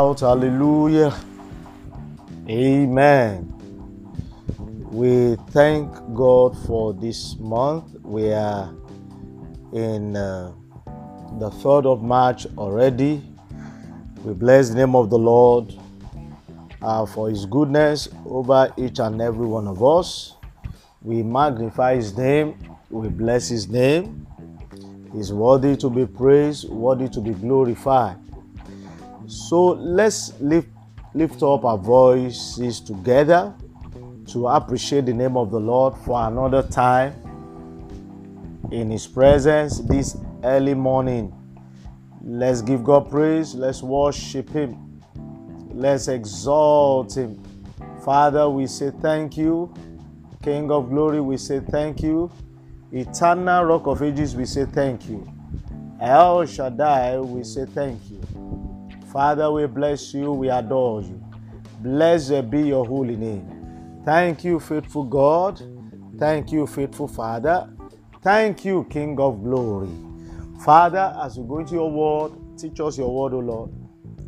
Out, hallelujah. Amen. We thank God for this month. We are in uh, the 3rd of March already. We bless the name of the Lord uh, for His goodness over each and every one of us. We magnify His name, we bless His name. He's worthy to be praised, worthy to be glorified. So let's lift, lift up our voices together to appreciate the name of the Lord for another time in His presence this early morning. Let's give God praise, let's worship Him, let's exalt Him. Father, we say thank you. King of glory, we say thank you. Eternal Rock of Ages, we say thank you. El Shaddai, we say thank you. Father, we bless you, we adore you. Blessed be your holy name. Thank you, faithful God. Thank you, faithful Father. Thank you, King of glory. Father, as we go into your word, teach us your word, O Lord.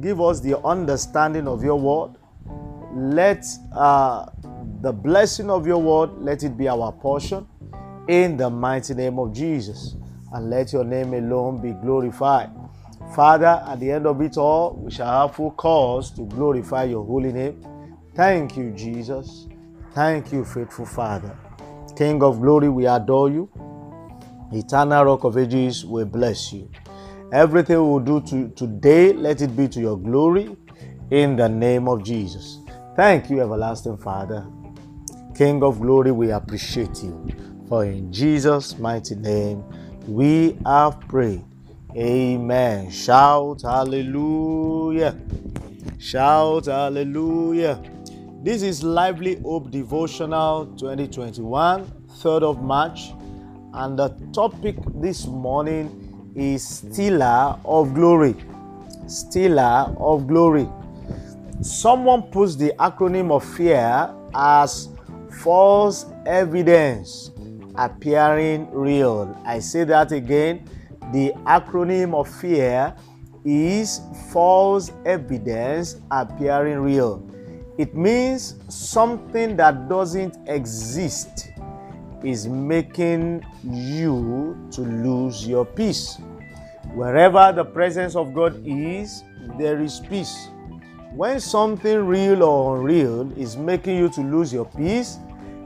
Give us the understanding of your word. Let uh, the blessing of your word, let it be our portion in the mighty name of Jesus. And let your name alone be glorified. Father, at the end of it all, we shall have full cause to glorify your holy name. Thank you, Jesus. Thank you, faithful Father. King of glory, we adore you. Eternal Rock of Ages, we bless you. Everything we will do to, today, let it be to your glory in the name of Jesus. Thank you, everlasting Father. King of glory, we appreciate you. For in Jesus' mighty name we have prayed. Amen. Shout hallelujah. Shout hallelujah. This is Lively Hope Devotional 2021, 3rd of March. And the topic this morning is Stealer of Glory. Stealer of Glory. Someone puts the acronym of fear as false evidence appearing real. I say that again. The acronym of fear is false evidence appearing real. It means something that doesn't exist is making you to lose your peace. Wherever the presence of God is, there is peace. When something real or unreal is making you to lose your peace,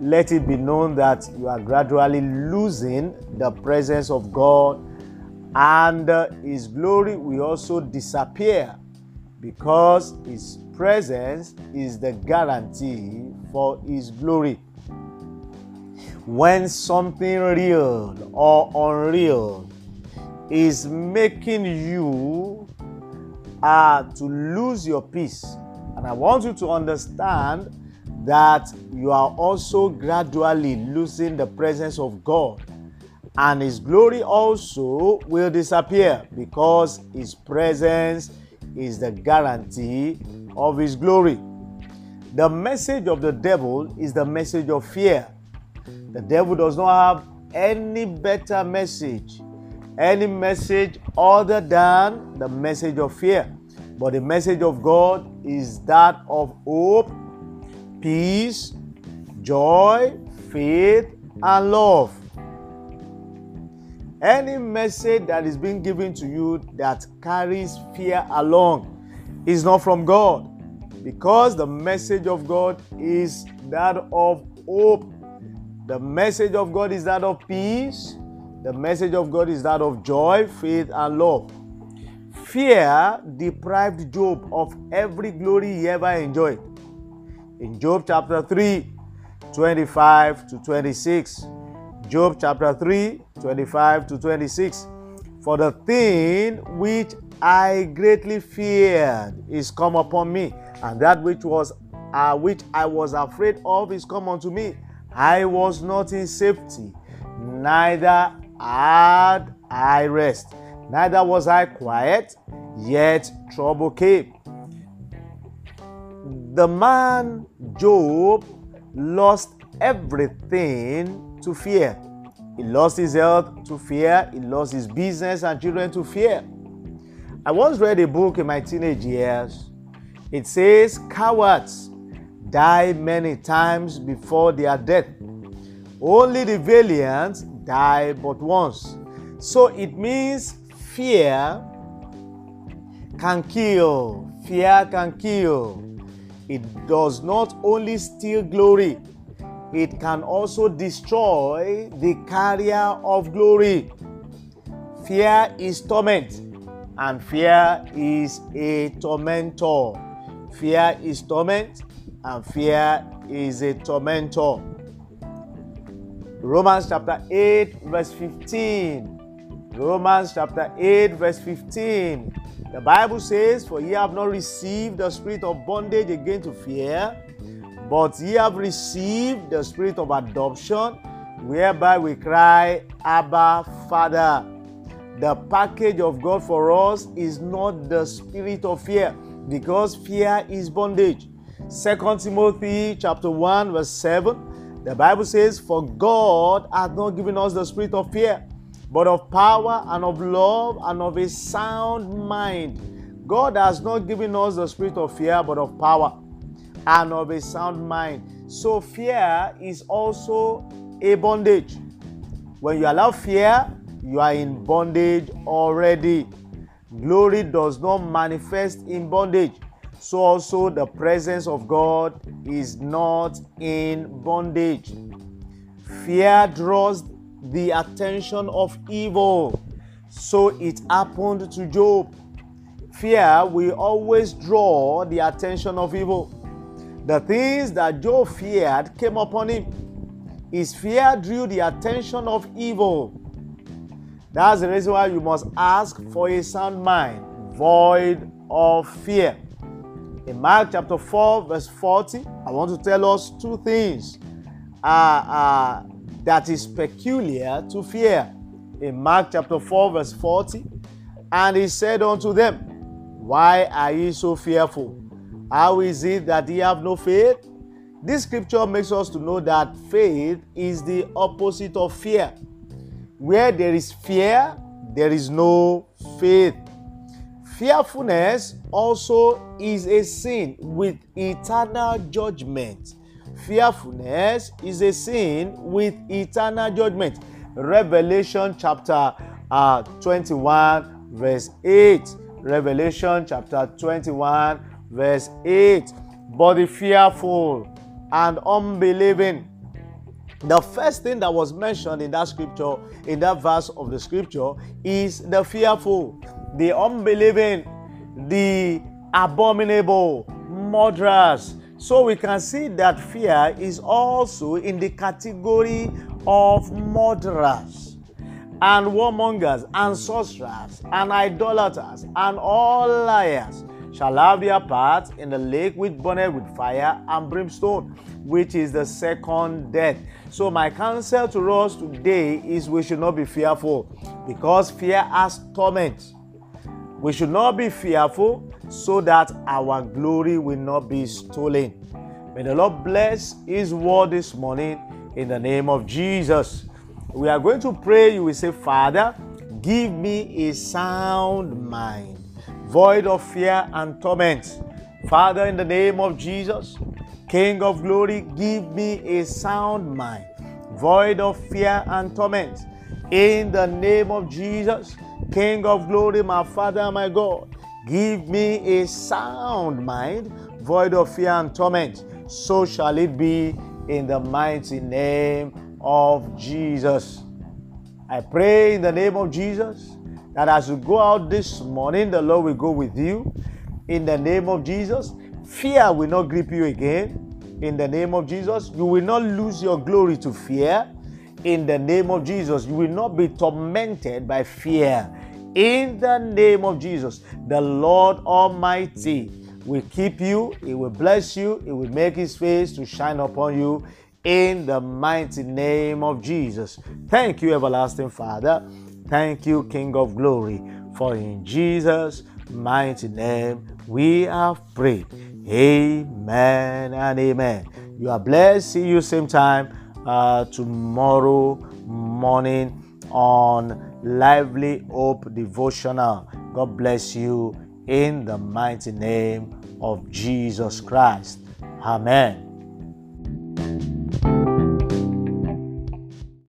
let it be known that you are gradually losing the presence of God and His glory will also disappear because His presence is the guarantee for His glory. When something real or unreal is making you uh, to lose your peace, and I want you to understand that you are also gradually losing the presence of God. And His glory also will disappear because His presence is the guarantee of His glory. The message of the devil is the message of fear. The devil does not have any better message, any message other than the message of fear. But the message of God is that of hope, peace, joy, faith, and love. Any message that is being given to you that carries fear along is not from God because the message of God is that of hope. The message of God is that of peace. The message of God is that of joy, faith, and love. Fear deprived Job of every glory he ever enjoyed in Job chapter 3, 25 to 26. Job chapter 3, 25 to 26. For the thing which I greatly feared is come upon me, and that which was uh, which I was afraid of is come unto me. I was not in safety, neither had I rest, neither was I quiet, yet trouble came. The man Job lost everything to fear. He lost his health to fear, he lost his business and children to fear. I once read a book in my teenage years It says, Cowards die many times before their death. Only the valiant die but once. So it means fear can kill. Fear can kill. It does not only steal glory, it can also destroy the carrier of glory. Fear is torment, and fear is a tormentor. Fear is torment, and fear is a tormentor. Romans chapter 8, verse 15. Romans chapter 8, verse 15. The Bible says, For ye have not received the spirit of bondage again to fear, but ye have received the spirit of adoption, whereby we cry, Abba, Father. The package of God for us is not the spirit of fear, because fear is bondage. Second Timothy chapter 1, verse 7. The Bible says, For God hath not given us the spirit of fear, but of power and of love and of a sound mind. God has not given us the spirit of fear, but of power and of a sound mind. So, fear is also a bondage. When you allow fear, you are in bondage already. Glory does not manifest in bondage. So, also, the presence of God is not in bondage. Fear draws the attention of evil. So it happened to Job. Fear will always draw the attention of evil. The things that Job feared came upon him. His fear drew the attention of evil. That's the reason why you must ask for a sound mind, void of fear. In Mark chapter 4, verse 40, I want to tell us two things uh, uh, that is peculiar to fear. In Mark chapter 4, verse 40, and he said unto them, Why are ye so fearful? How is it that ye have no faith? This scripture makes us to know that faith is the opposite of fear. Where there is fear, there is no faith. Fearfulness also is a sin with eternal judgment. Fearfulness is a sin with eternal judgment. Revelation chapter uh, 21, verse 8. Revelation chapter 21, verse 8. But the fearful and unbelieving. The first thing that was mentioned in that scripture, in that verse of the scripture, is the fearful, the unbelieving, the abominable, murderers. So we can see that fear is also in the category of murderers and warmongers and sorcerers and idolaters and all liars shall have their part in the lake which burneth with fire and brimstone, which is the second death. So, my counsel to us today is we should not be fearful because fear has torment. We should not be fearful so that our glory will not be stolen. May the Lord bless His word this morning in the name of Jesus. We are going to pray. You will say, Father, give me a sound mind void of fear and torment. Father, in the name of Jesus, King of glory, give me a sound mind, void of fear and torment. In the name of Jesus, King of glory, my Father, my God, give me a sound mind, void of fear and torment. So shall it be in the mighty name of Jesus. I pray in the name of Jesus that as you go out this morning, the Lord will go with you. In the name of Jesus, fear will not grip you again. In the name of Jesus, you will not lose your glory to fear. In the name of Jesus, you will not be tormented by fear. In the name of Jesus, the Lord Almighty will keep you, He will bless you, He will make His face to shine upon you in the mighty name of Jesus. Thank you, everlasting Father. Thank you, King of Glory, for in Jesus' mighty name we have prayed. Amen and amen. You are blessed. See you same time uh, tomorrow morning on Lively Hope Devotional. God bless you in the mighty name of Jesus Christ. Amen.